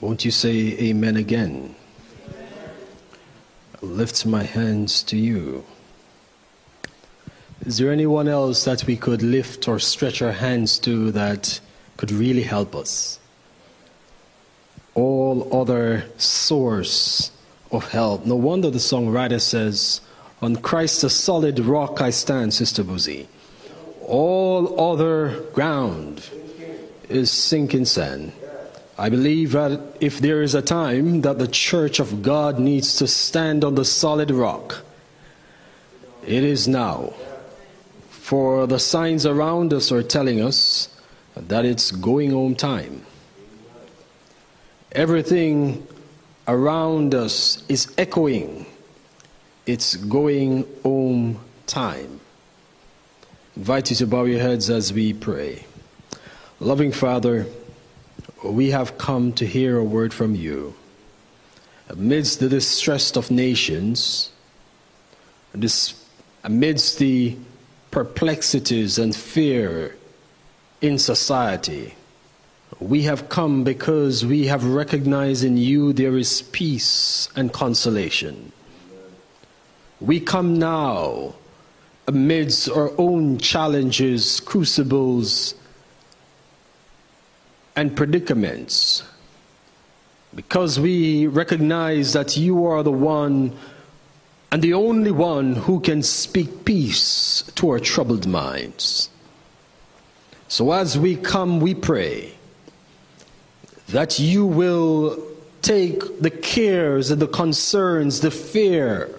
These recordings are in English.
Won't you say amen again? I lift my hands to you. Is there anyone else that we could lift or stretch our hands to that could really help us? All other source of help. No wonder the songwriter says, On Christ the solid rock I stand, Sister Boozy. All other ground is sinking sand. I believe that if there is a time that the church of God needs to stand on the solid rock, it is now. For the signs around us are telling us that it's going home time. Everything around us is echoing, it's going home time. I invite you to bow your heads as we pray. Loving Father, we have come to hear a word from you. Amidst the distress of nations, amidst the perplexities and fear in society, we have come because we have recognized in you there is peace and consolation. We come now amidst our own challenges, crucibles, and predicaments because we recognize that you are the one and the only one who can speak peace to our troubled minds. So as we come, we pray that you will take the cares and the concerns, the fear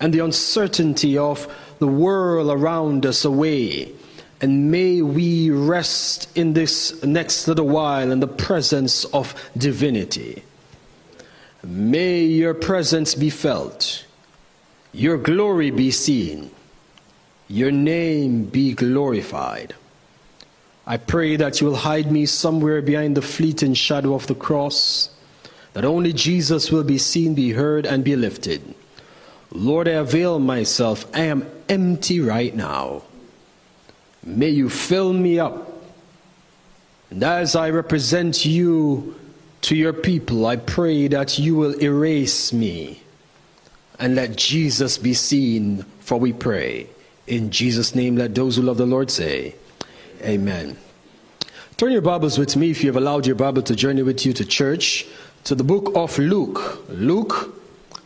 and the uncertainty of the world around us away and may we rest in this next little while in the presence of divinity. May your presence be felt, your glory be seen, your name be glorified. I pray that you will hide me somewhere behind the fleeting shadow of the cross, that only Jesus will be seen, be heard, and be lifted. Lord, I avail myself. I am empty right now. May you fill me up. And as I represent you to your people, I pray that you will erase me and let Jesus be seen, for we pray. In Jesus' name, let those who love the Lord say, Amen. Turn your Bibles with me, if you have allowed your Bible to journey with you to church, to the book of Luke. Luke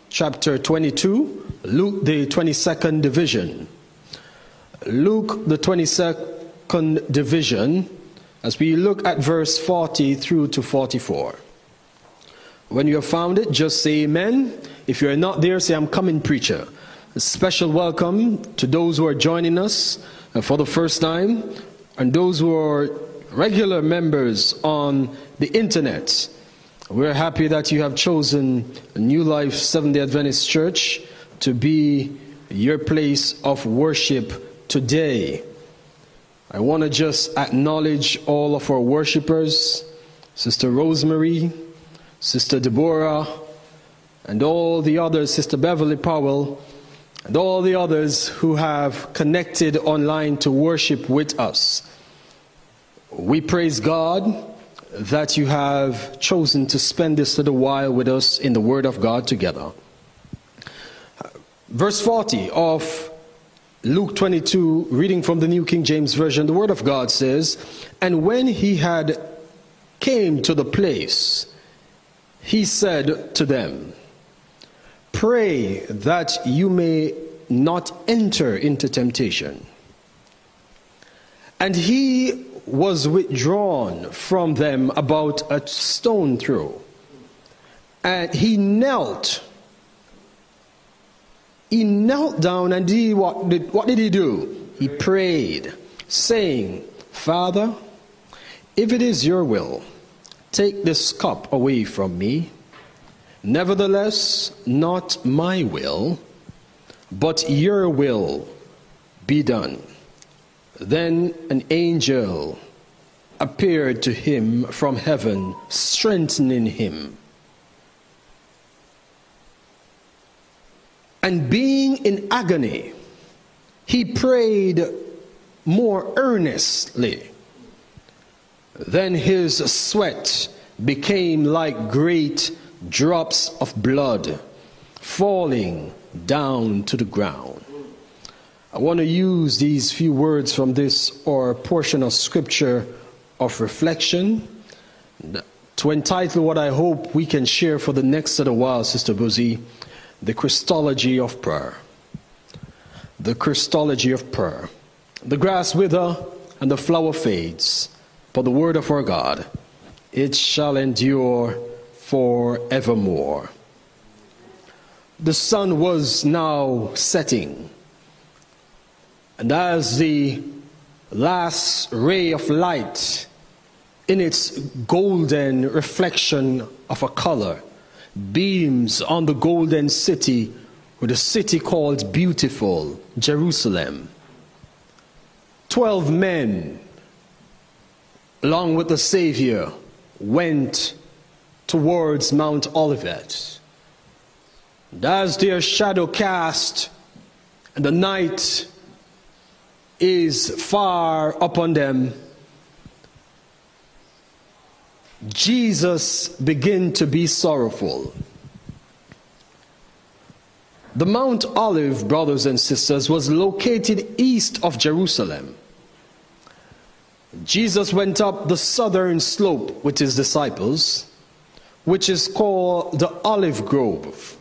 chapter 22, Luke the 22nd division. Luke, the 22nd division, as we look at verse 40 through to 44. When you have found it, just say amen. If you're not there, say, I'm coming, preacher. A special welcome to those who are joining us uh, for the first time and those who are regular members on the internet. We're happy that you have chosen New Life Seventh day Adventist Church to be your place of worship today. I want to just acknowledge all of our worshipers, Sister Rosemary, Sister Deborah, and all the others, Sister Beverly Powell, and all the others who have connected online to worship with us. We praise God that you have chosen to spend this little while with us in the Word of God together. Verse 40 of Luke 22, reading from the New King James Version, the Word of God says, And when he had came to the place, he said to them, Pray that you may not enter into temptation. And he was withdrawn from them about a stone throw. And he knelt he knelt down and he, what, did, what did he do? He prayed, saying, Father, if it is your will, take this cup away from me. Nevertheless, not my will, but your will be done. Then an angel appeared to him from heaven, strengthening him. And being in agony, he prayed more earnestly. Then his sweat became like great drops of blood falling down to the ground. I want to use these few words from this or portion of scripture of reflection to entitle what I hope we can share for the next little while, Sister Buzi, the Christology of prayer. The Christology of prayer. The grass wither and the flower fades, but the word of our God, it shall endure forevermore. The sun was now setting, and as the last ray of light in its golden reflection of a color beams on the golden city, with the city called Beautiful, Jerusalem. Twelve men, along with the Savior, went towards Mount Olivet. And as their shadow cast, and the night is far upon them, Jesus began to be sorrowful. The Mount Olive, brothers and sisters, was located east of Jerusalem. Jesus went up the southern slope with his disciples, which is called the Olive Grove.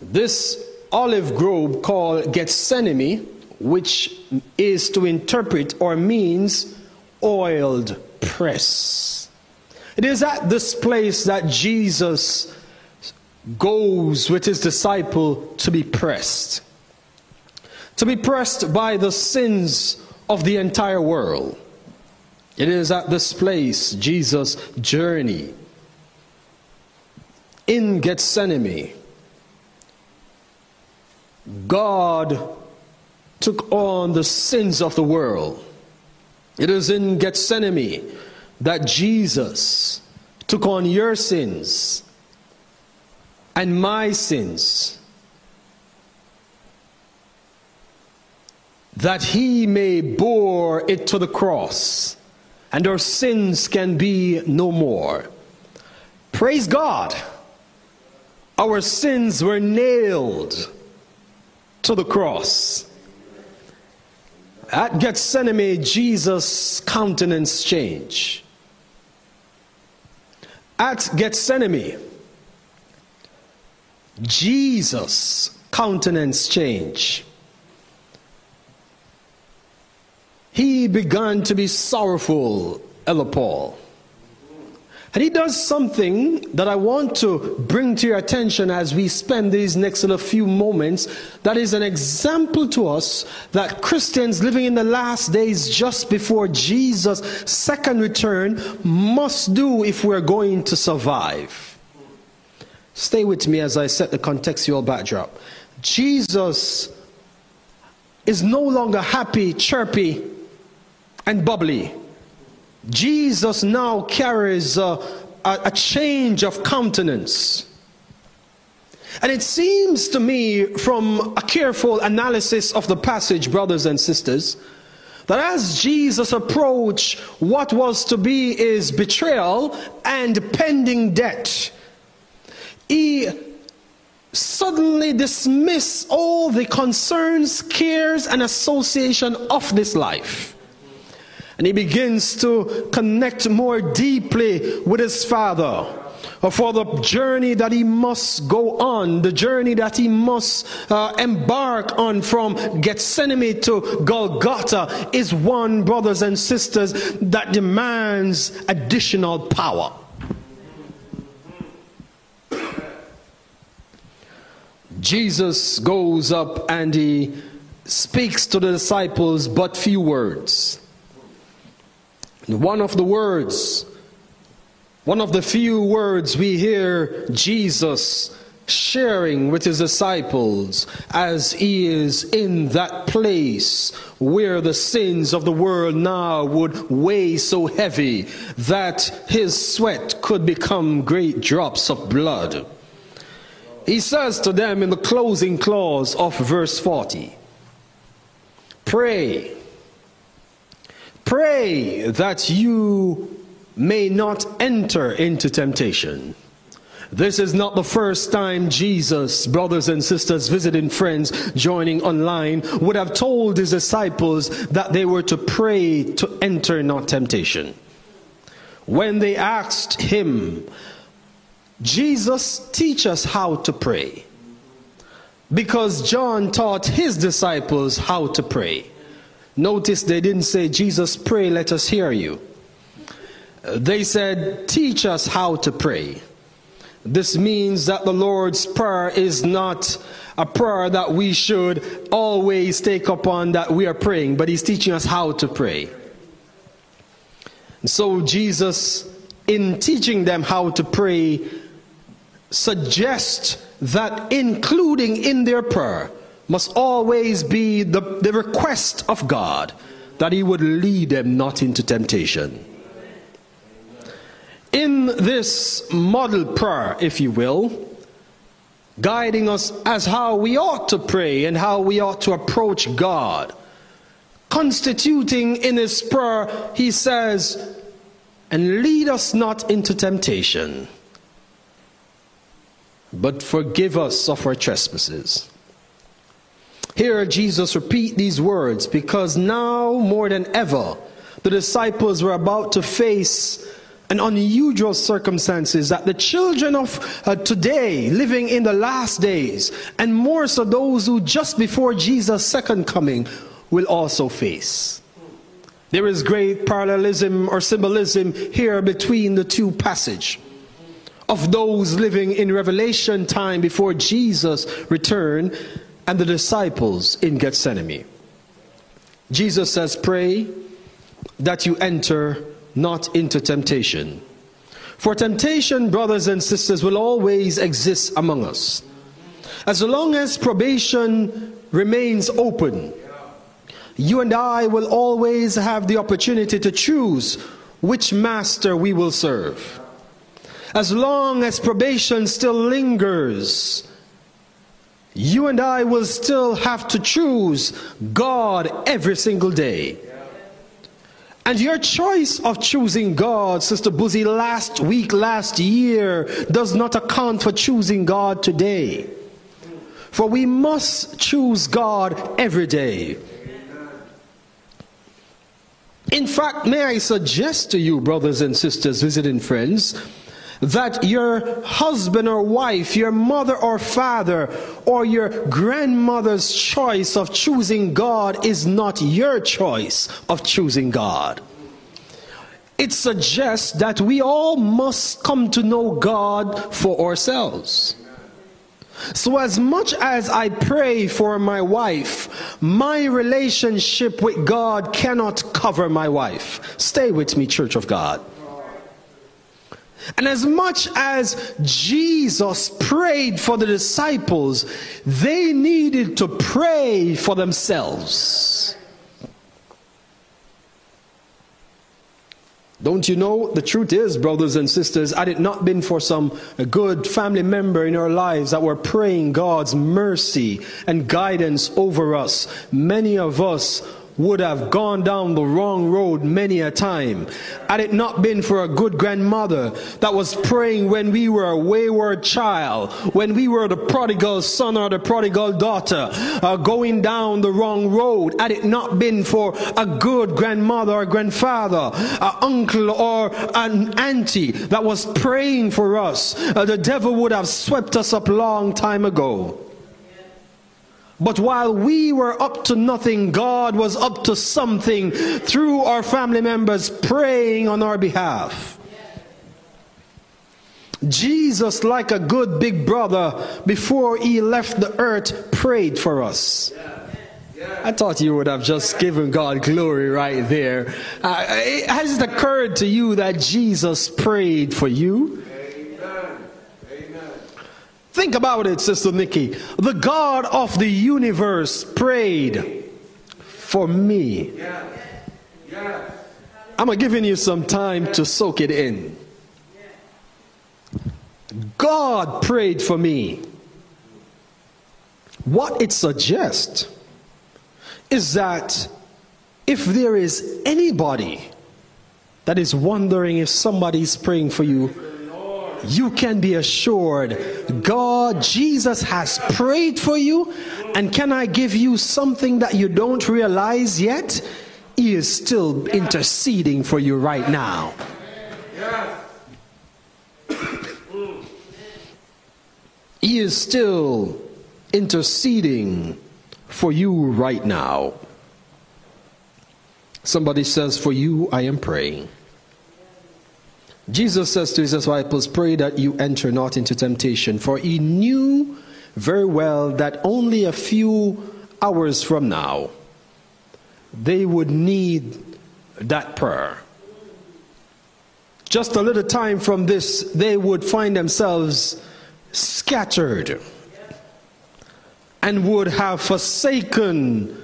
This olive grove called Gethsemane, which is to interpret or means oiled press. It is at this place that Jesus goes with his disciple to be pressed. To be pressed by the sins of the entire world. It is at this place Jesus' journey in Gethsemane. God took on the sins of the world. It is in Gethsemane that Jesus took on your sins and my sins that he may bore it to the cross and our sins can be no more. Praise God. Our sins were nailed to the cross. At Gethsemane, Jesus' countenance changed. At Gethsemane, Jesus' countenance changed. He began to be sorrowful, Ella Paul. And he does something that I want to bring to your attention as we spend these next little few moments that is an example to us that Christians living in the last days just before Jesus' second return must do if we're going to survive. Stay with me as I set the contextual backdrop. Jesus is no longer happy, chirpy, and bubbly. Jesus now carries a, a, a change of countenance. And it seems to me, from a careful analysis of the passage, brothers and sisters, that as Jesus approached what was to be his betrayal and pending death, he suddenly dismissed all the concerns, cares, and association of this life. And he begins to connect more deeply with his father for the journey that he must go on, the journey that he must uh, embark on from Gethsemane to Golgotha is one, brothers and sisters, that demands additional power. Jesus goes up and he speaks to the disciples but few words. One of the words, one of the few words we hear Jesus sharing with his disciples as he is in that place where the sins of the world now would weigh so heavy that his sweat could become great drops of blood. He says to them in the closing clause of verse 40 Pray Pray that you may not enter into temptation. This is not the first time Jesus, brothers and sisters, visiting friends, joining online, would have told his disciples that they were to pray to enter not temptation. When they asked him, Jesus, teach us how to pray. Because John taught his disciples how to pray. Notice they didn't say, Jesus, pray, let us hear you. They said, teach us how to pray. This means that the Lord's Prayer is not a prayer that we should always take upon that we are praying, but He's teaching us how to pray. So, Jesus, in teaching them how to pray, suggests that including in their prayer must always be the, the request of God that He would lead them not into temptation in this model prayer, if you will, guiding us as how we ought to pray and how we ought to approach God. Constituting in his prayer, he says, and lead us not into temptation, but forgive us of our trespasses. Here, Jesus repeat these words because now more than ever, the disciples were about to face an unusual circumstances that the children of uh, today, living in the last days, and more so those who just before Jesus' second coming, will also face. There is great parallelism or symbolism here between the two passage of those living in Revelation time before Jesus returned and the disciples in Gethsemane. Jesus says, Pray that you enter not into temptation. For temptation, brothers and sisters, will always exist among us. As long as probation remains open, you and I will always have the opportunity to choose which master we will serve. As long as probation still lingers, you and I will still have to choose God every single day. And your choice of choosing God, Sister Buzzy, last week, last year, does not account for choosing God today. For we must choose God every day. In fact, may I suggest to you, brothers and sisters, visiting friends, that your husband or wife, your mother or father, or your grandmother's choice of choosing God is not your choice of choosing God. It suggests that we all must come to know God for ourselves. So, as much as I pray for my wife, my relationship with God cannot cover my wife. Stay with me, Church of God. And as much as Jesus prayed for the disciples, they needed to pray for themselves. Don't you know? The truth is, brothers and sisters, had it not been for some good family member in our lives that were praying God's mercy and guidance over us, many of us would have gone down the wrong road many a time. Had it not been for a good grandmother that was praying when we were a wayward child, when we were the prodigal son or the prodigal daughter, uh, going down the wrong road, had it not been for a good grandmother or grandfather, an uncle or an auntie that was praying for us, uh, the devil would have swept us up long time ago. But while we were up to nothing, God was up to something through our family members praying on our behalf. Jesus, like a good big brother, before he left the earth, prayed for us. I thought you would have just given God glory right there. Uh, has it occurred to you that Jesus prayed for you? Think about it, Sister Nikki. The God of the universe prayed for me. I'm giving you some time to soak it in. God prayed for me. What it suggests is that if there is anybody that is wondering if somebody's praying for you, you can be assured God, Jesus has prayed for you. And can I give you something that you don't realize yet? He is still interceding for you right now. He is still interceding for you right now. Somebody says, For you I am praying. Jesus says to his disciples, Pray that you enter not into temptation, for he knew very well that only a few hours from now they would need that prayer. Just a little time from this, they would find themselves scattered and would have forsaken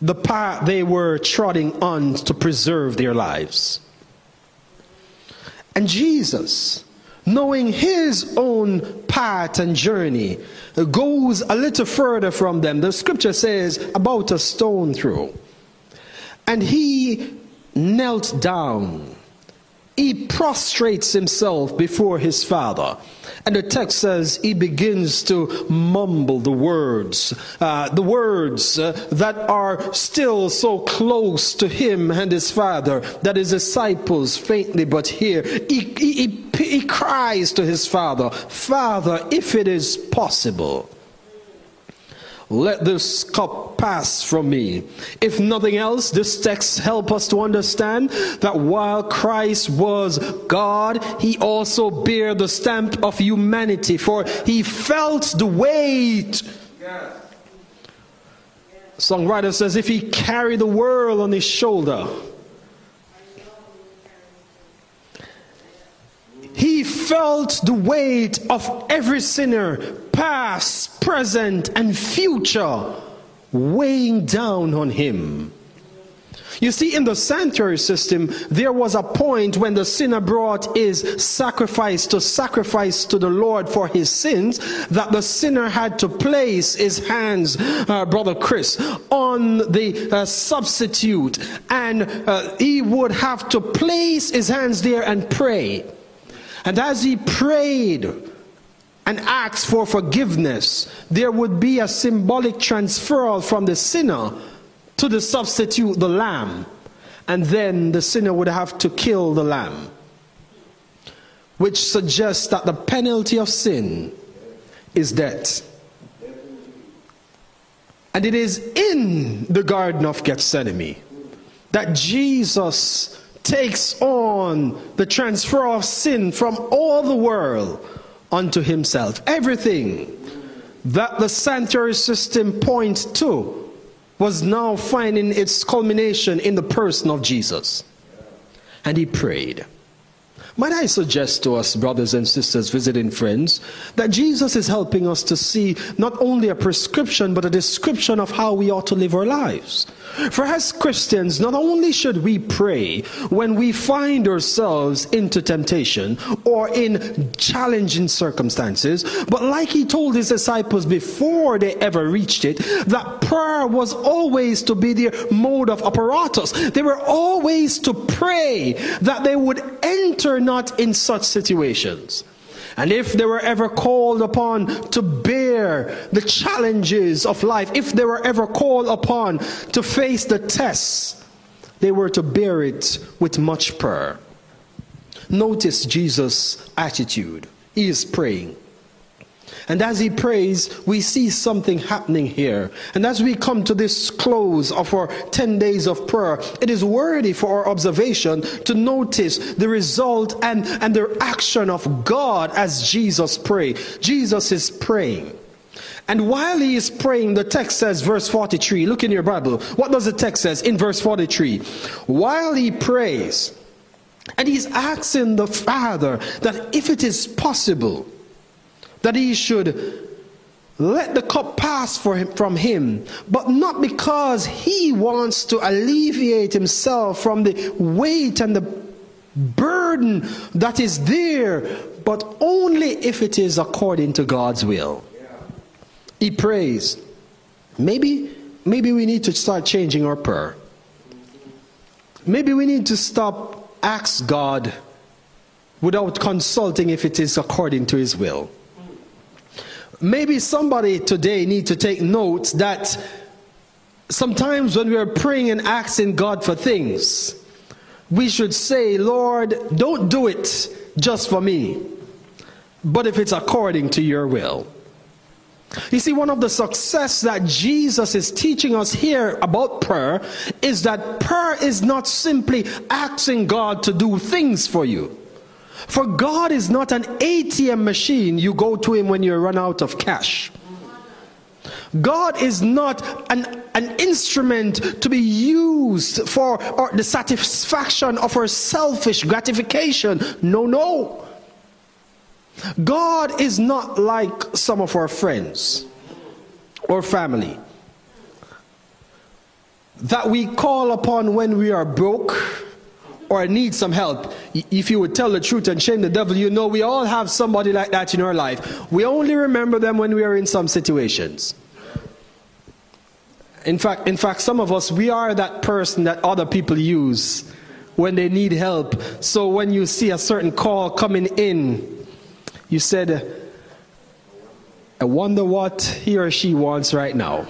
the path they were trotting on to preserve their lives. And Jesus, knowing his own path and journey, goes a little further from them. The scripture says, about a stone throw. And he knelt down. He prostrates himself before his father. And the text says he begins to mumble the words, uh, the words uh, that are still so close to him and his father that his disciples faintly but hear. He, he, he, he cries to his father, Father, if it is possible let this cup pass from me. If nothing else, this text help us to understand that while Christ was God, he also bear the stamp of humanity, for he felt the weight. Songwriter says, if he carried the world on his shoulder, he felt the weight of every sinner, past, present, and future, weighing down on him. You see, in the sanctuary system, there was a point when the sinner brought his sacrifice to sacrifice to the Lord for his sins, that the sinner had to place his hands, uh, Brother Chris, on the uh, substitute, and uh, he would have to place his hands there and pray. And as he prayed and asked for forgiveness, there would be a symbolic transferal from the sinner to the substitute, the lamb. And then the sinner would have to kill the lamb, which suggests that the penalty of sin is death. And it is in the Garden of Gethsemane that Jesus takes on the transfer of sin from all the world unto himself. Everything that the sanctuary system points to was now finding its culmination in the person of Jesus. And he prayed. Might I suggest to us, brothers and sisters, visiting friends, that Jesus is helping us to see not only a prescription, but a description of how we ought to live our lives. For as Christians, not only should we pray when we find ourselves into temptation or in challenging circumstances, but like he told his disciples before they ever reached it, that prayer was always to be their mode of apparatus. They were always to pray that they would enter not in such situations. And if they were ever called upon to bear the challenges of life, if they were ever called upon to face the tests, they were to bear it with much prayer. Notice Jesus' attitude. He is praying. And as he prays, we see something happening here. And as we come to this close of our 10 days of prayer, it is worthy for our observation to notice the result and, and the action of God as Jesus prayed. Jesus is praying. And while he is praying, the text says, verse 43, look in your Bible. What does the text says in verse 43? While he prays, and he's asking the Father that if it is possible, that he should let the cup pass him, from him, but not because he wants to alleviate himself from the weight and the burden that is there, but only if it is according to God's will. He prays. Maybe, maybe we need to start changing our prayer. Maybe we need to stop ask God without consulting if it is according to his will. Maybe somebody today need to take note that sometimes when we are praying and asking God for things, we should say, Lord, don't do it just for me, but if it's according to your will. You see, one of the success that Jesus is teaching us here about prayer is that prayer is not simply asking God to do things for you. For God is not an ATM machine you go to Him when you run out of cash. God is not an, an instrument to be used for the satisfaction of our selfish gratification. No, no. God is not like some of our friends or family that we call upon when we are broke or need some help, if you would tell the truth and shame the devil, you know we all have somebody like that in our life. We only remember them when we are in some situations. In fact, in fact, some of us, we are that person that other people use when they need help. So when you see a certain call coming in, you said, I wonder what he or she wants right now.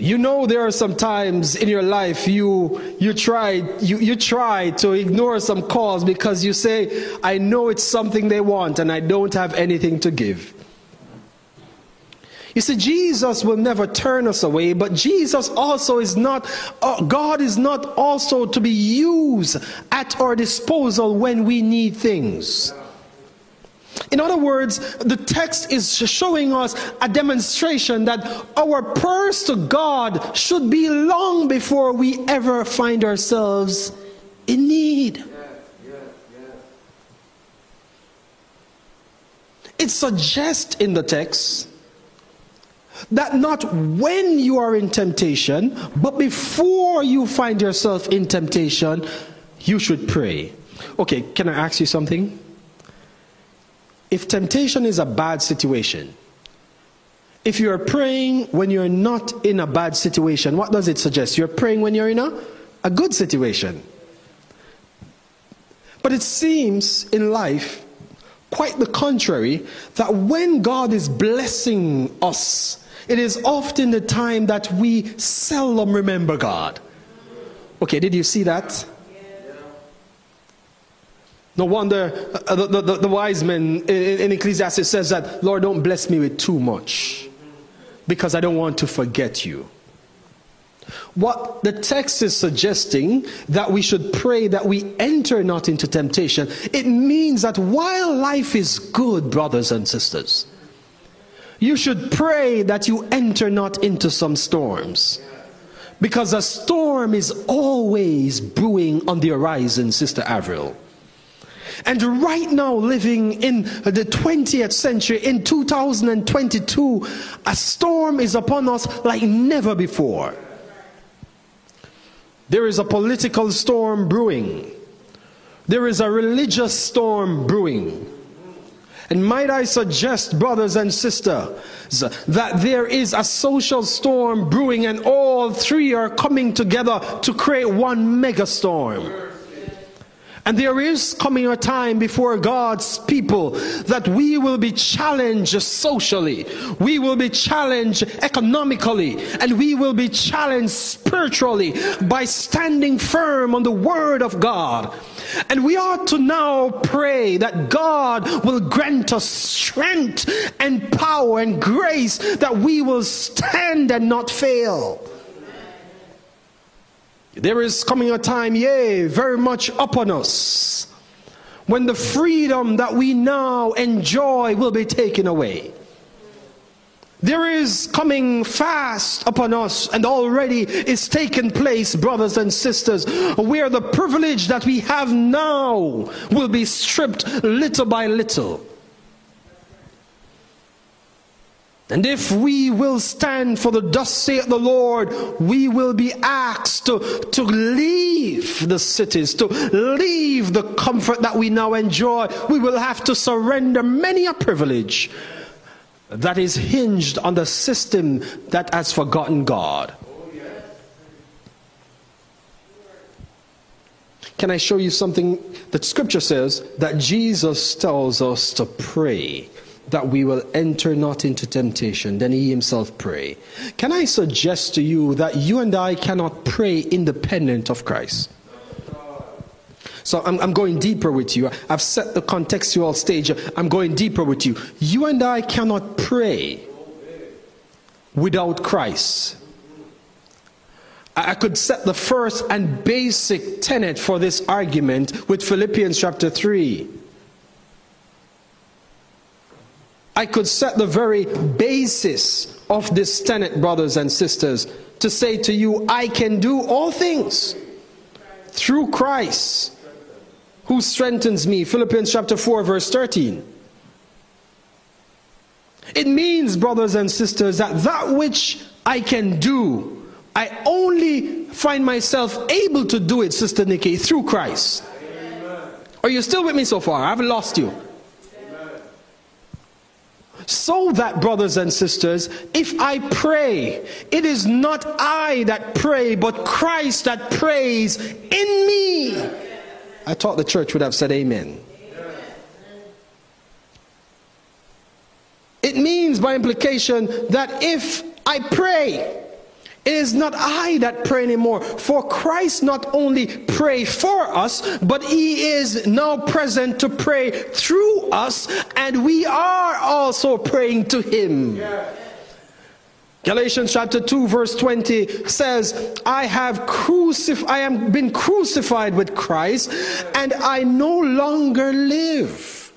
You know there are some times in your life you you try you, you try to ignore some calls because you say i know it's something they want and i don't have anything to give. You see jesus will never turn us away but jesus also is not uh, god is not also to be used at our disposal when we need things in other words, the text is showing us a demonstration that our prayers to God should be long before we ever find ourselves in need. It suggests in the text that not when you are in temptation, but before you find yourself in temptation, you should pray. Okay, can I ask you something? If temptation is a bad situation, if you're praying when you're not in a bad situation, what does it suggest? You're praying when you're in a, a good situation. But it seems in life quite the contrary that when God is blessing us, it is often the time that we seldom remember God. Okay, did you see that? No wonder uh, the, the, the, wise men in, in Ecclesiastes says that, Lord, don't bless me with too much because I don't want to forget you. What the text is suggesting that we should pray that we enter not into temptation, it means that while life is good, brothers and sisters, you should pray that you enter not into some storms. Because a storm is always brewing on the horizon, Sister Avril. And right now, living in the 20th century, in 2022, a storm is upon us like never before. There is a political storm brewing, there is a religious storm brewing. And might I suggest, brothers and sisters, that there is a social storm brewing, and all three are coming together to create one mega storm. And there is coming a time before God's people that we will be challenged socially, we will be challenged economically, and we will be challenged spiritually by standing firm on the Word of God. And we ought to now pray that God will grant us strength and power and grace that we will stand and not fail. There is coming a time, yea, very much upon us, when the freedom that we now enjoy will be taken away. There is coming fast upon us and already is taking place, brothers and sisters, where the privilege that we have now will be stripped little by little. And if we will stand for the thus saith the Lord, we will be asked to, to leave the cities, to leave the comfort that we now enjoy. We will have to surrender many a privilege that is hinged on the system that has forgotten God. Can I show you something that scripture says that Jesus tells us to pray that we will enter not into temptation, then he himself pray. Can I suggest to you that you and I cannot pray independent of Christ? So I'm, I'm going deeper with you. I've set the contextual stage. I'm going deeper with you. You and I cannot pray without Christ. I could set the first and basic tenet for this argument with Philippians chapter 3. I could set the very basis of this tenet, brothers and sisters, to say to you, I can do all things through Christ who strengthens me. Philippians chapter 4, verse 13. It means, brothers and sisters, that that which I can do I only find myself able to do it, Sister Nikki, through Christ. Are you still with me so far? I haven't lost you. So that, brothers and sisters, if I pray, it is not I that pray, but Christ that prays in me. I thought the church would have said amen. It means by implication that if I pray, it is not I that pray anymore. For Christ not only pray for us, but he is now present to pray through us, and we are also praying to him. Galatians chapter 2 verse 20 says, I have crucif- I am been crucified with Christ and I no longer live.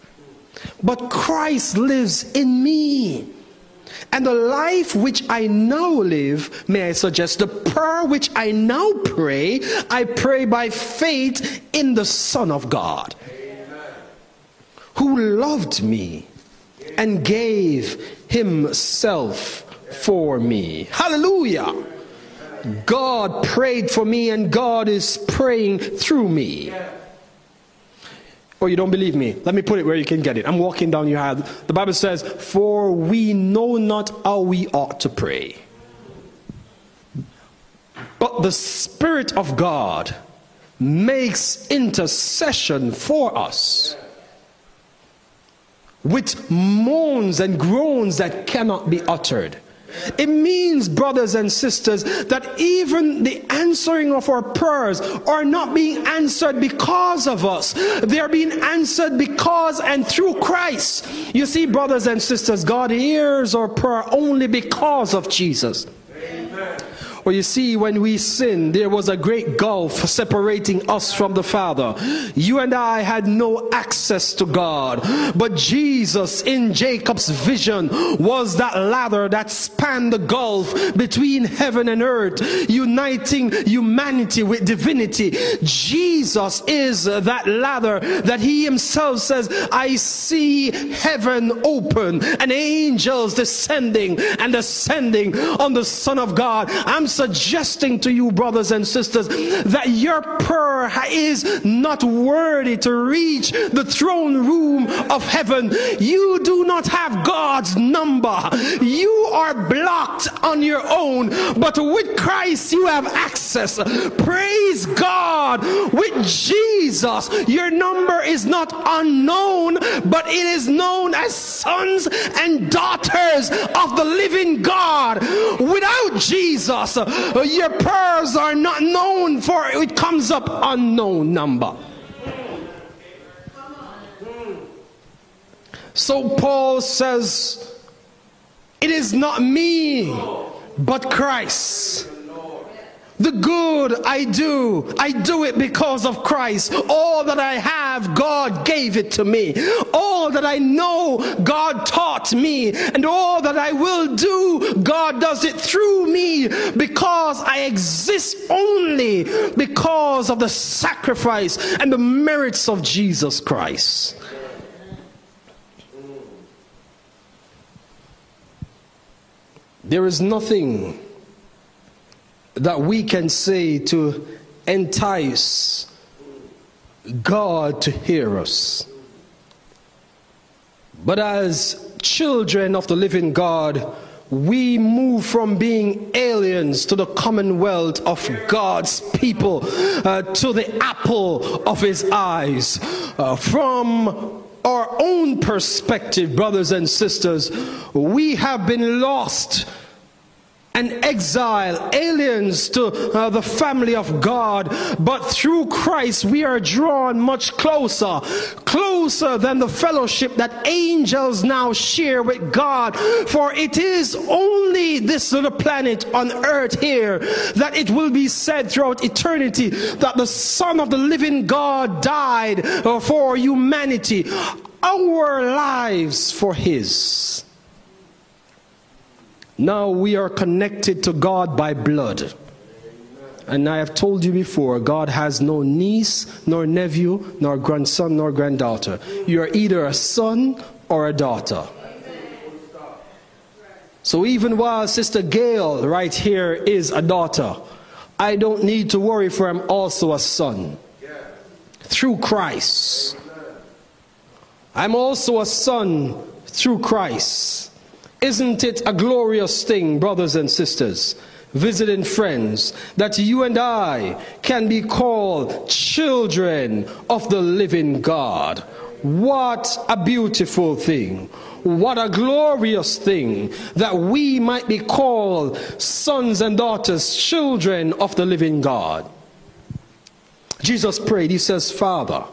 But Christ lives in me. And the life which I now live, may I suggest, the prayer which I now pray, I pray by faith in the Son of God, Amen. who loved me and gave himself for me. Hallelujah. God prayed for me and God is praying through me. Or you don't believe me? Let me put it where you can get it. I'm walking down your aisle. The Bible says, For we know not how we ought to pray. But the Spirit of God makes intercession for us with moans and groans that cannot be uttered. It means, brothers and sisters, that even the answering of our prayers are not being answered because of us. They are being answered because and through Christ. You see, brothers and sisters, God hears our prayer only because of Jesus. Well, you see, when we sinned, there was a great gulf separating us from the Father. You and I had no access to God. But Jesus, in Jacob's vision, was that ladder that spanned the gulf between heaven and earth, uniting humanity with divinity. Jesus is that ladder that he himself says, I see heaven open and angels descending and ascending on the Son of God. I'm suggesting to you, brothers and sisters, that your prayer is not worthy to reach the throne room of heaven. You do not have God's number. You are blocked on your own, but with Christ you have access. Praise God. With Jesus, your number is not unknown, but it is known as sons and daughters of the living God. Without Jesus, Uh, your prayers are not known, for it comes up unknown number. So Paul says, It is not me, but Christ. The good I do, I do it because of Christ. All that I have, God gave it to me. All that I know, God taught me. And all that I will do, God does it through me because I exist only because of the sacrifice and the merits of Jesus Christ. There is nothing that we can say to entice God to hear us. But as children of the living God, we move from being aliens to the commonwealth of God's people, uh, to the apple of his eyes. Uh, from our own perspective, brothers and sisters, we have been lost and exile, aliens to uh, the family of God. But through Christ, we are drawn much closer, closer than the fellowship that angels now share with God. For it is only this little planet on earth here that it will be said throughout eternity that the Son of the living God died uh, for humanity, our lives for His. Now we are connected to God by blood. And I have told you before, God has no niece, nor nephew, nor grandson, nor granddaughter. You are either a son or a daughter. So even while Sister Gail right here is a daughter, I don't need to worry for I'm also a son. Through Christ. I'm also a son through Christ. Isn't it a glorious thing, brothers and sisters, visiting friends, that you and I can be called children of the living God? What a beautiful thing. What a glorious thing that we might be called sons and daughters, children of the living God. Jesus prayed, He says, Father,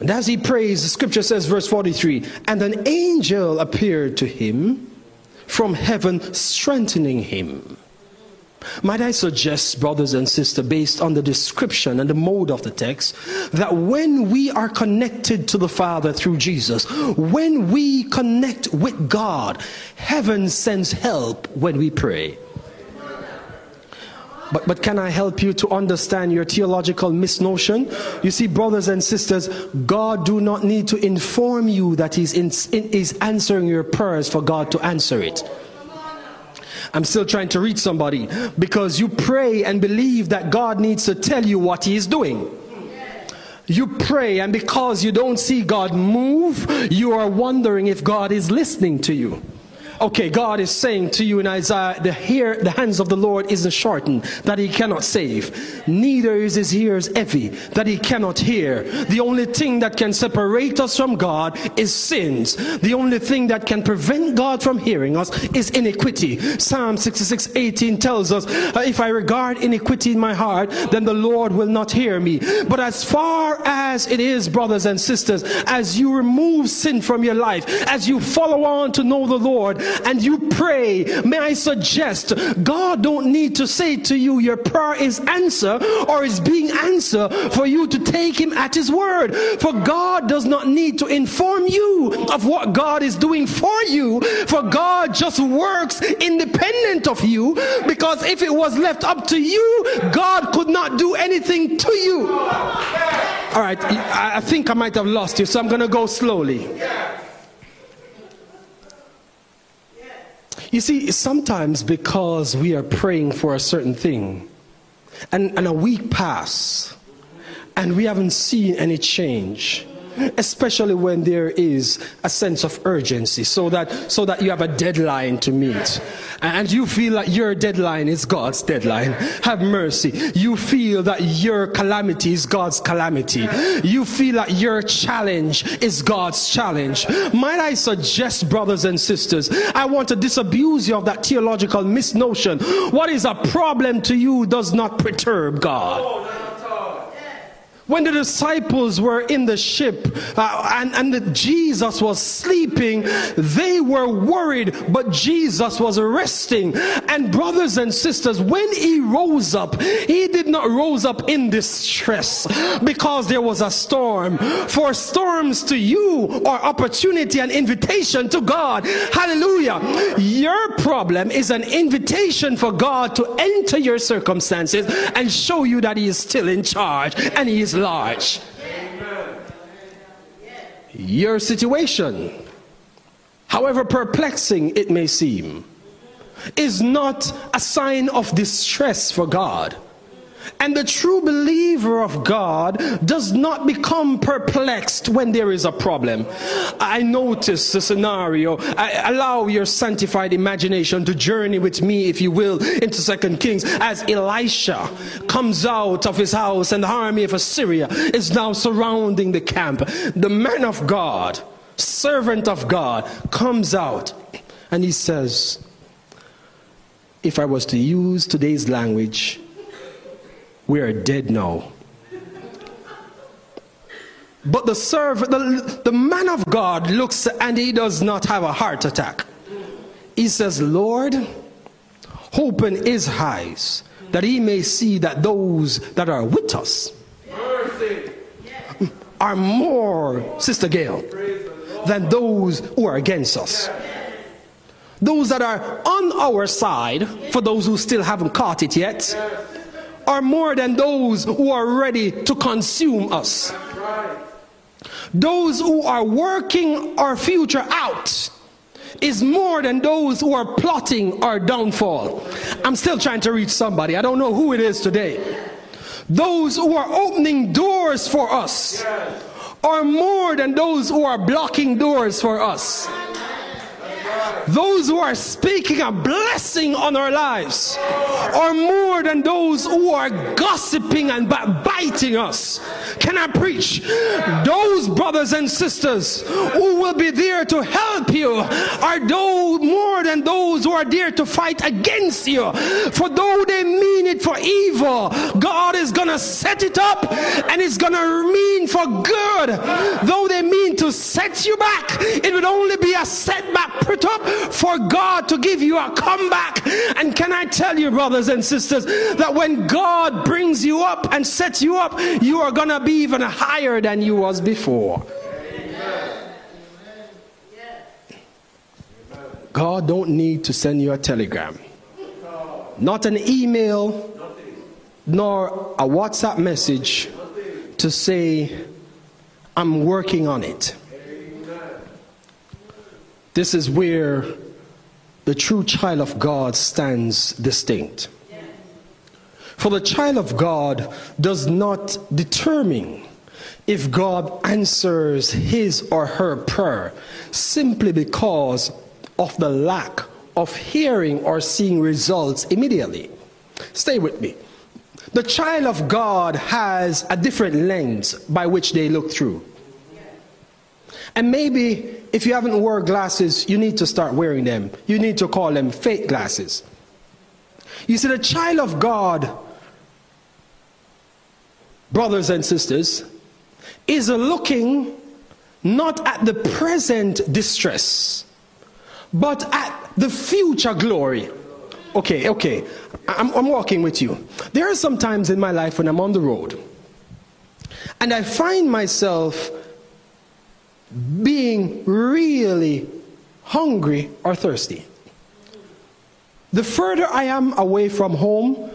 and as he prays, the scripture says, verse 43 And an angel appeared to him from heaven, strengthening him. Might I suggest, brothers and sisters, based on the description and the mode of the text, that when we are connected to the Father through Jesus, when we connect with God, heaven sends help when we pray. But, but can I help you to understand your theological misnotion? You see, brothers and sisters, God do not need to inform you that He's in, in, is answering your prayers for God to answer it. I'm still trying to reach somebody because you pray and believe that God needs to tell you what He is doing. You pray, and because you don't see God move, you are wondering if God is listening to you. Okay, God is saying to you in Isaiah, the hair, the hands of the Lord isn't shortened, that he cannot save. Neither is his ears heavy, that he cannot hear. The only thing that can separate us from God is sins. The only thing that can prevent God from hearing us is iniquity. Psalm 66, 18 tells us, uh, if I regard iniquity in my heart, then the Lord will not hear me. But as far as it is, brothers and sisters, as you remove sin from your life, as you follow on to know the Lord, and you pray, may I suggest God don't need to say to you your prayer is answered or is being answered for you to take him at his word. For God does not need to inform you of what God is doing for you. For God just works independent of you because if it was left up to you, God could not do anything to you. All right, I think I might have lost you, so I'm going to go slowly. You see, sometimes because we are praying for a certain thing, and, and a week pass, and we haven't seen any change, especially when there is a sense of urgency so that so that you have a deadline to meet. And you feel that your deadline is God's deadline. Have mercy. You feel that your calamity is God's calamity. You feel that your challenge is God's challenge. Might I suggest brothers and sisters I want to disabuse you of that theological misnotion. What is a problem to you does not perturb God when the disciples were in the ship uh, and, and the Jesus was sleeping, they were worried, but Jesus was resting. And brothers and sisters, when he rose up, he did not rose up in distress because there was a storm. For storms to you are opportunity and invitation to God. Hallelujah. Your problem is an invitation for God to enter your circumstances and show you that he is still in charge and he is large. Your situation, however perplexing it may seem, is not a sign of distress for God. And the true believer of God does not become perplexed when there is a problem. I notice the scenario. I allow your sanctified imagination to journey with me, if you will, into Second Kings as Elisha comes out of his house and the army of Assyria is now surrounding the camp. The man of God, servant of God, comes out and he says, If I was to use today's language, we are dead now. But the servant, the, the man of God looks and he does not have a heart attack. He says, Lord, open his eyes that he may see that those that are with us are more, Sister Gail, than those who are against us. Those that are on our side, for those who still haven't caught it yet, are more than those who are ready to consume us. Those who are working our future out is more than those who are plotting our downfall. I'm still trying to reach somebody. I don't know who it is today. Those who are opening doors for us are more than those who are blocking doors for us. Those who are speaking a blessing on our lives are more than those who are gossiping and biting us. Can I preach? Those brothers and sisters who will be there to help you are those more than those who are there to fight against you. For though they mean it for evil, God is gonna set it up and it's gonna mean for good. Though they mean to set you back, it would only be a setback up for God to give you a comeback. And can I tell you, brothers and sisters, that when God brings you up and sets you up, you are gonna be even higher than you was before. God don't need to send you a telegram, not an email, nor a WhatsApp message to say, I'm working on it. This is where the true child of God stands distinct. For the child of God does not determine if God answers his or her prayer simply because of the lack of hearing or seeing results immediately. Stay with me. The child of God has a different lens by which they look through. And maybe if you haven't worn glasses, you need to start wearing them. You need to call them fake glasses. You see, the child of God, brothers and sisters, is looking not at the present distress, but at the future glory. Okay, okay, I'm, I'm walking with you. There are some times in my life when I'm on the road and I find myself being really hungry or thirsty. The further I am away from home,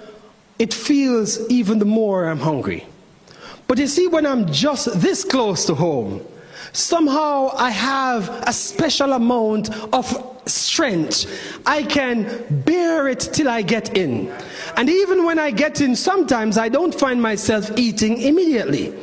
it feels even the more I'm hungry. But you see, when I'm just this close to home, somehow I have a special amount of strength. I can bear it till I get in. And even when I get in, sometimes I don't find myself eating immediately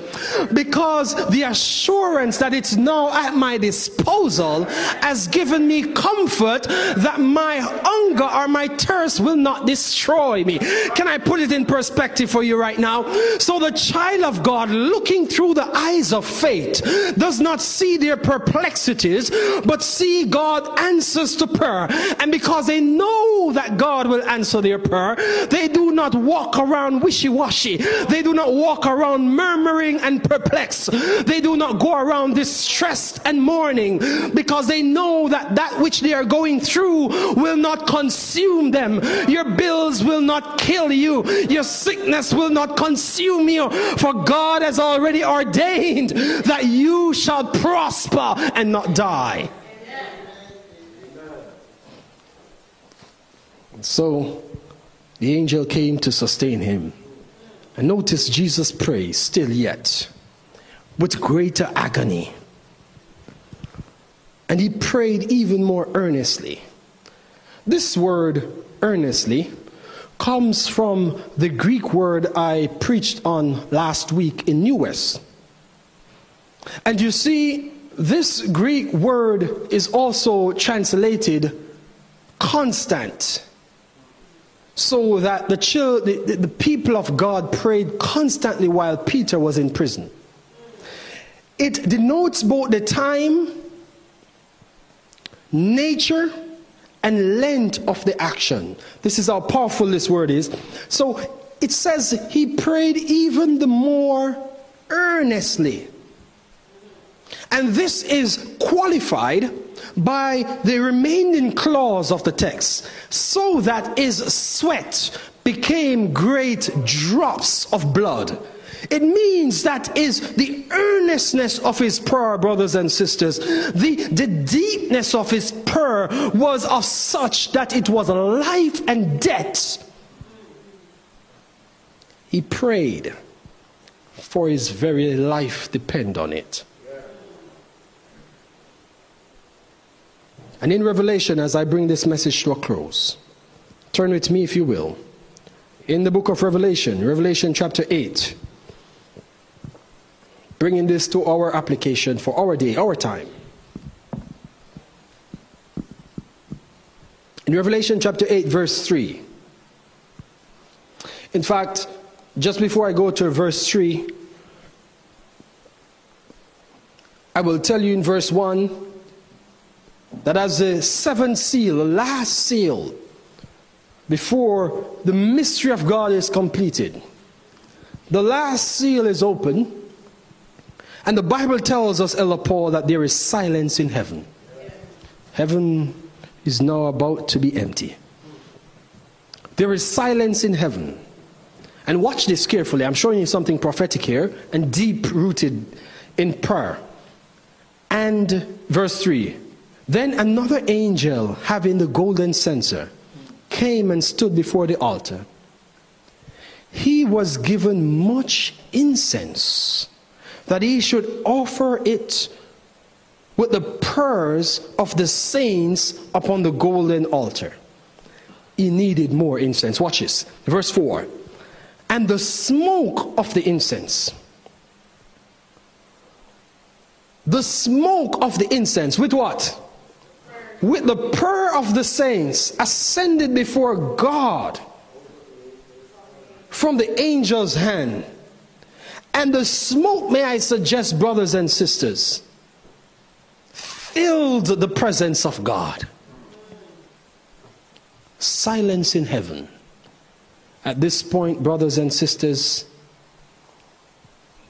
because the assurance that it's now at my disposal has given me comfort that my hunger or my thirst will not destroy me. Can I put it in perspective for you right now? So the child of God looking through the eyes of faith does not see their perplexities, but see God answers to prayer. And because they know that God will answer their prayer, they do not walk around wishy washy. They do not walk around murmuring and perplexed. They do not go around distressed and mourning because they know that that which they are going through will not consume them. Your bills will not kill you. Your sickness will not consume you. For God has already ordained that you shall prosper and not die. So the angel came to sustain him. And notice Jesus prays still yet with greater agony. And he prayed even more earnestly. This word, earnestly, comes from the Greek word I preached on last week in New West. And you see, this Greek word is also translated constant. So that the, the, the people of God prayed constantly while Peter was in prison. It denotes both the time, nature, and length of the action. This is how powerful this word is. So it says he prayed even the more earnestly. And this is qualified by the remaining clause of the text, so that his sweat became great drops of blood. It means that is the earnestness of his prayer, brothers and sisters. The, the deepness of his prayer was of such that it was life and death. He prayed for his very life depend on it. And in Revelation, as I bring this message to a close, turn with me, if you will, in the book of Revelation, Revelation chapter 8, bringing this to our application for our day, our time. In Revelation chapter 8, verse 3. In fact, just before I go to verse 3, I will tell you in verse 1 that as the seventh seal, the last seal, before the mystery of God is completed, the last seal is open, and the Bible tells us, Ella Paul, that there is silence in heaven. Heaven is now about to be empty. There is silence in heaven. And watch this carefully. I'm showing you something prophetic here and deep rooted in prayer. And verse 3 then another angel, having the golden censer, came and stood before the altar. He was given much incense, that he should offer it with the prayers of the saints upon the golden altar. He needed more incense. Watch this. Verse 4. And the smoke of the incense, the smoke of the incense, with what? With the prayer of the saints ascended before God from the angel's hand. And the smoke, may I suggest, brothers and sisters, filled the presence of God. Silence in heaven. At this point, brothers and sisters,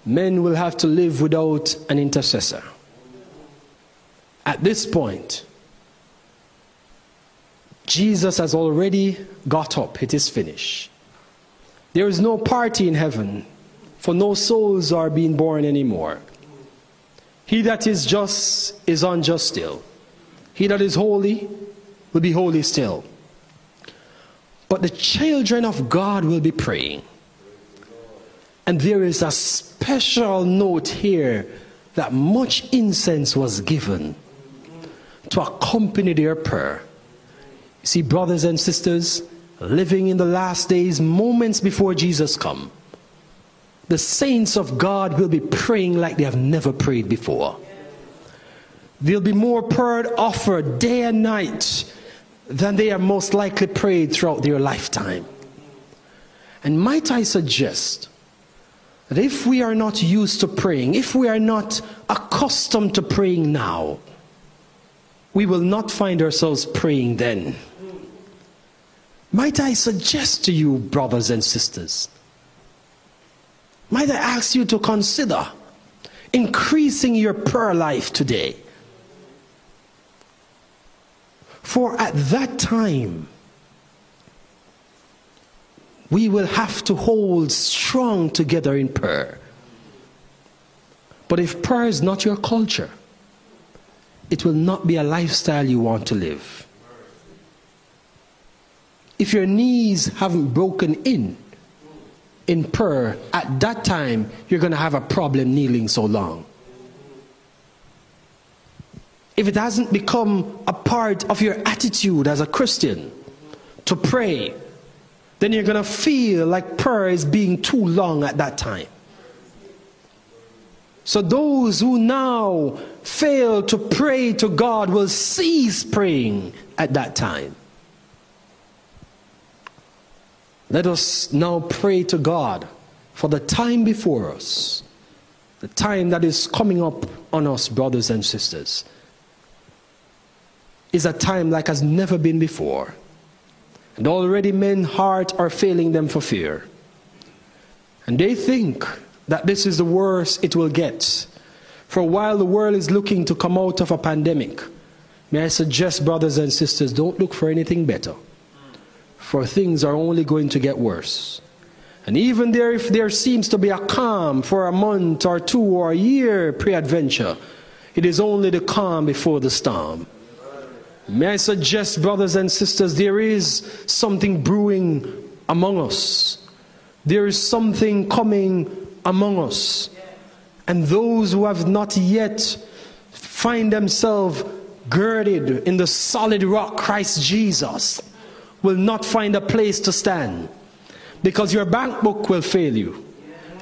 men will have to live without an intercessor. At this point, Jesus has already got up, it is finished. There is no party in heaven, for no souls are being born anymore. He that is just is unjust still. He that is holy will be holy still. But the children of God will be praying. And there is a special note here that much incense was given to accompany their prayer. See, brothers and sisters, living in the last days, moments before Jesus come, the saints of God will be praying like they have never prayed before. There'll be more prayer offered day and night than they are most likely prayed throughout their lifetime. And might I suggest that if we are not used to praying, if we are not accustomed to praying now, we will not find ourselves praying then. Might I suggest to you, brothers and sisters, might I ask you to consider increasing your prayer life today? For at that time, we will have to hold strong together in prayer. But if prayer is not your culture, it will not be a lifestyle you want to live if your knees haven't broken in in prayer, at that time you're going to have a problem kneeling so long. If it hasn't become a part of your attitude as a Christian to pray, then you're going to feel like prayer is being too long at that time. So those who now fail to pray to God will cease praying at that time. Let us now pray to God for the time before us, the time that is coming up on us, brothers and sisters, is a time like has never been before. And already men's hearts are failing them for fear. And they think that this is the worst it will get. For while the world is looking to come out of a pandemic, may I suggest, brothers and sisters, don't look for anything better. For things are only going to get worse. And even there, if there seems to be a calm for a month or two or a year pre adventure, it is only the calm before the storm. May I suggest, brothers and sisters, there is something brewing among us. There is something coming among us. And those who have not yet find themselves girded in the solid rock Christ Jesus will not find a place to stand because your bank book will fail you.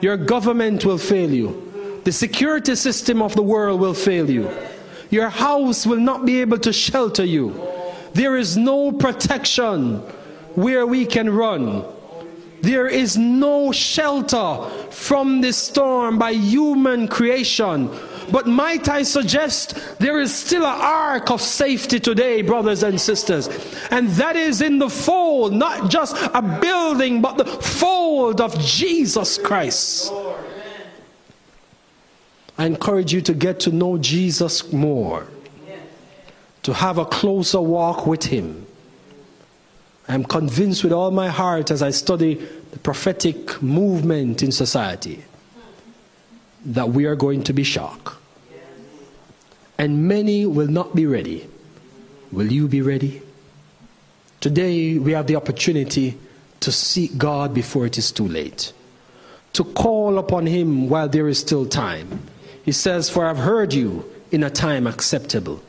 Your government will fail you. The security system of the world will fail you. Your house will not be able to shelter you. There is no protection where we can run. There is no shelter from the storm by human creation. But might I suggest there is still an ark of safety today, brothers and sisters. And that is in the fold, not just a building, but the fold of Jesus Christ. I encourage you to get to know Jesus more, to have a closer walk with Him. I am convinced with all my heart as I study the prophetic movement in society that we are going to be shocked. And many will not be ready. Will you be ready? Today we have the opportunity to seek God before it is too late, to call upon Him while there is still time he says, For I've heard you in a time acceptable,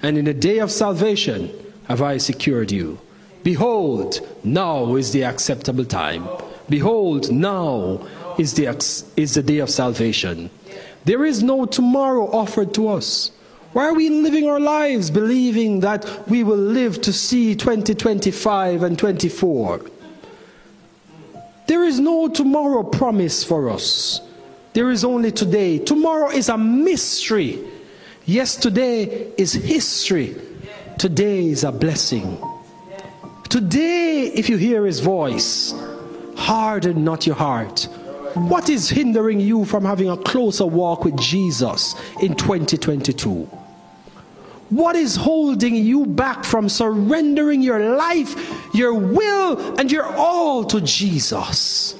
and in a day of salvation have I secured you. Behold, now is the acceptable time. Behold, now is the, is the day of salvation. There is no tomorrow offered to us. Why are we living our lives believing that we will live to see 2025 and 24? There is no tomorrow promise for us. There is only today. Tomorrow is a mystery. Yesterday is history. Today is a blessing. Today, if you hear his voice, harden not your heart. What is hindering you from having a closer walk with Jesus in 2022? What is holding you back from surrendering your life, your will, and your all to Jesus?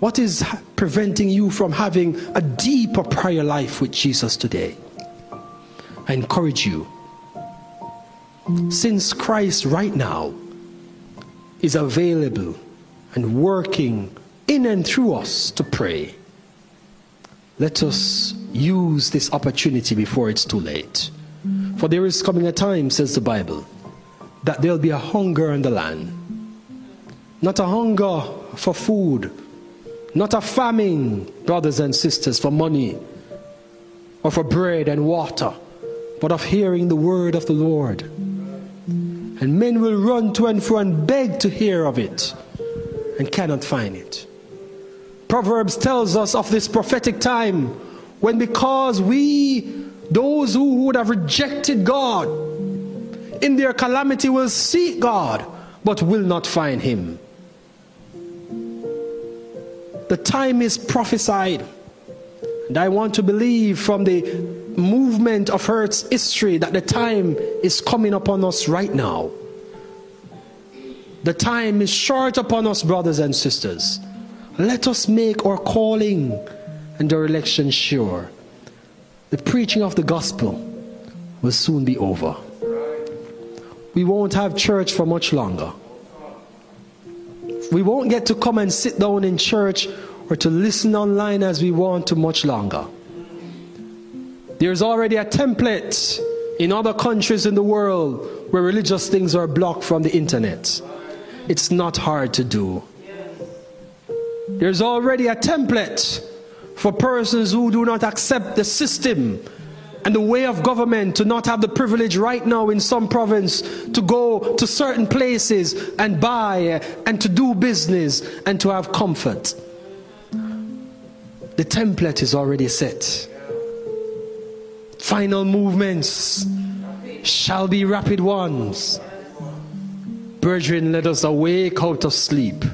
What is preventing you from having a deeper prayer life with Jesus today? I encourage you. Since Christ right now is available and working in and through us to pray, let us use this opportunity before it's too late. For there is coming a time, says the Bible, that there'll be a hunger in the land. Not a hunger for food not a famine, brothers and sisters, for money or for bread and water, but of hearing the word of the Lord. And men will run to and fro and beg to hear of it and cannot find it. Proverbs tells us of this prophetic time when, because we, those who would have rejected God, in their calamity will seek God but will not find Him. The time is prophesied. And I want to believe from the movement of Earth's history that the time is coming upon us right now. The time is short upon us, brothers and sisters. Let us make our calling and our election sure. The preaching of the gospel will soon be over. We won't have church for much longer. We won't get to come and sit down in church or to listen online as we want to much longer. There's already a template in other countries in the world where religious things are blocked from the internet. It's not hard to do. There's already a template for persons who do not accept the system and the way of government to not have the privilege right now in some province to go to certain places and buy and to do business and to have comfort. The template is already set. Final movements shall be rapid ones. Brethren, let us awake out of sleep.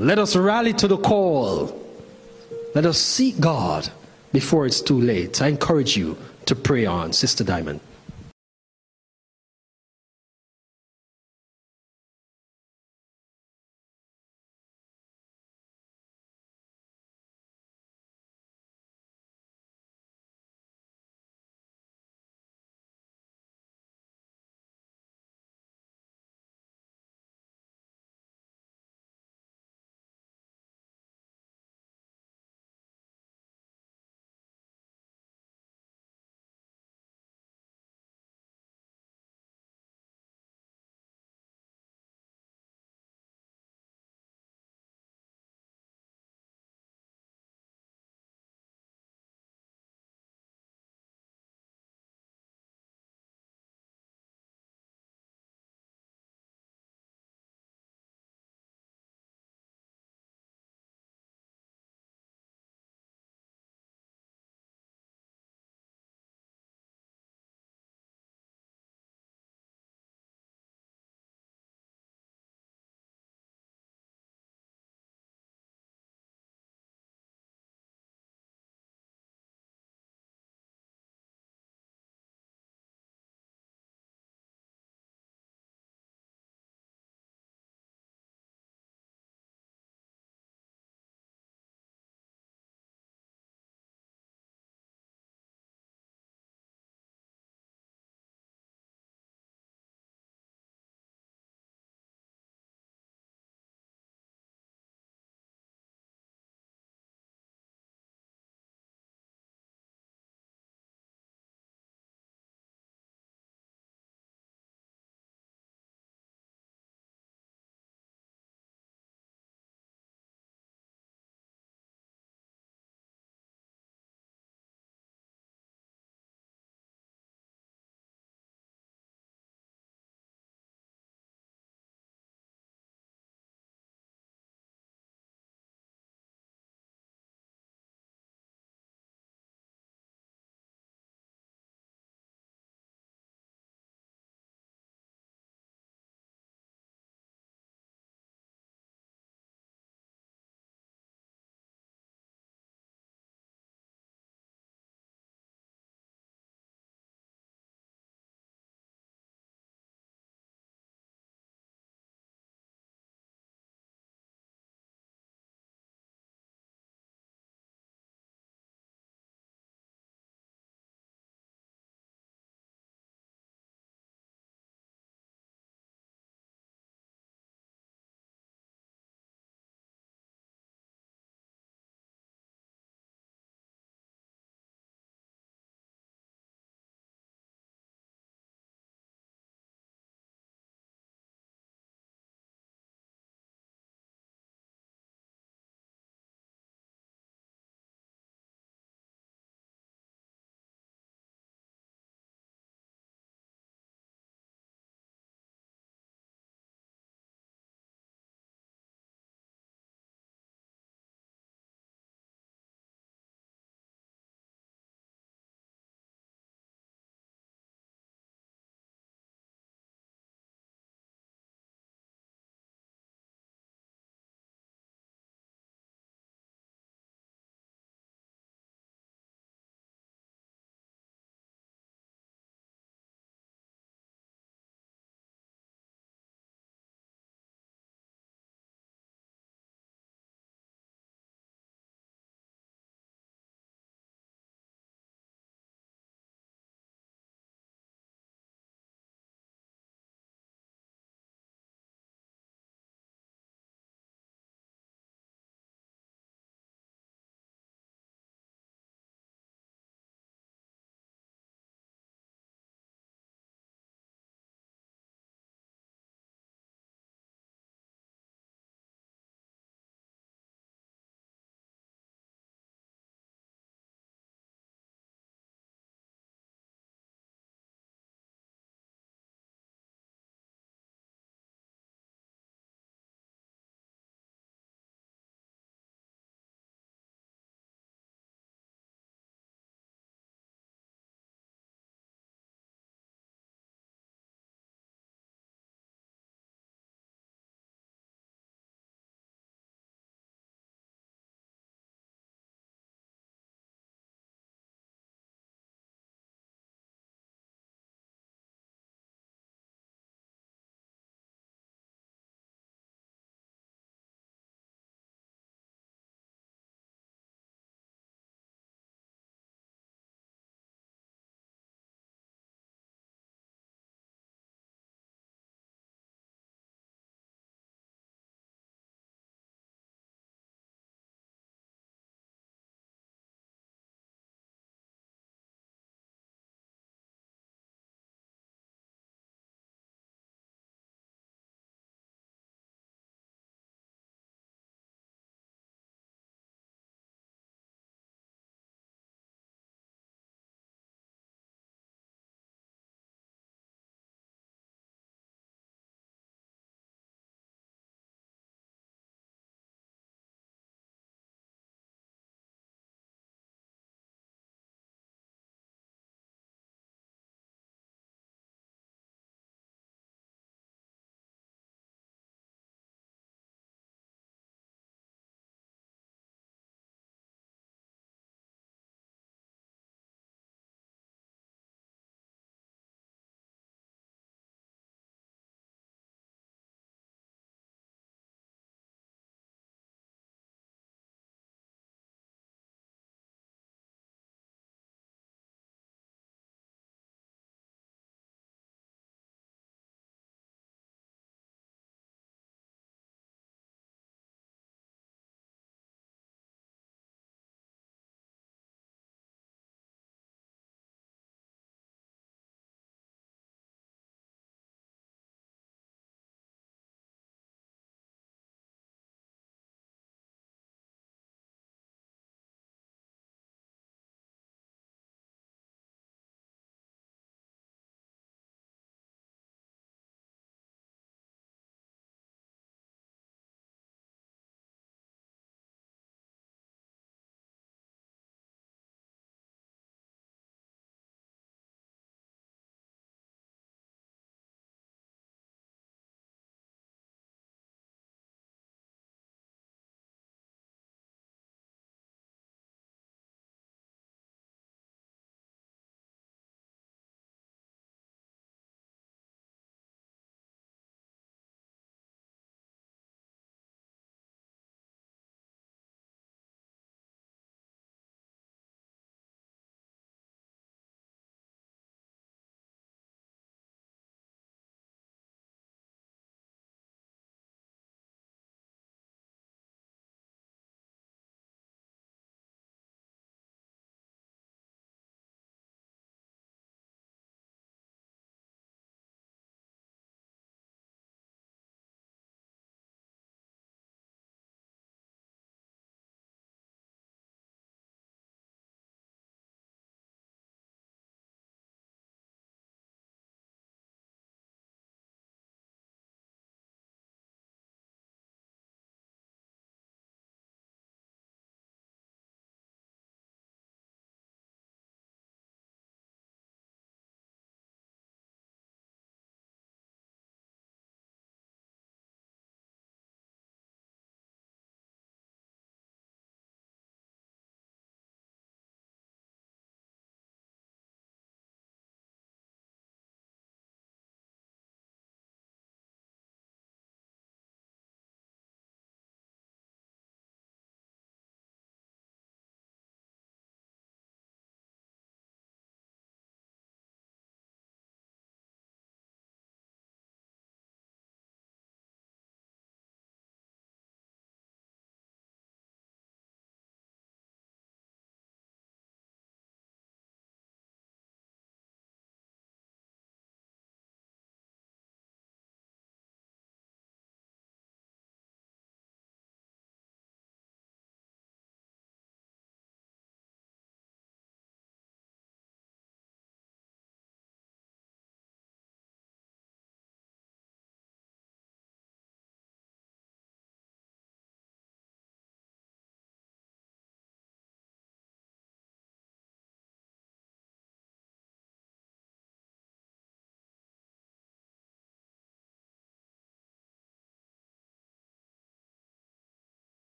Let us rally to the call. Let us seek God before it's too late. I encourage you to pray on, Sister Diamond.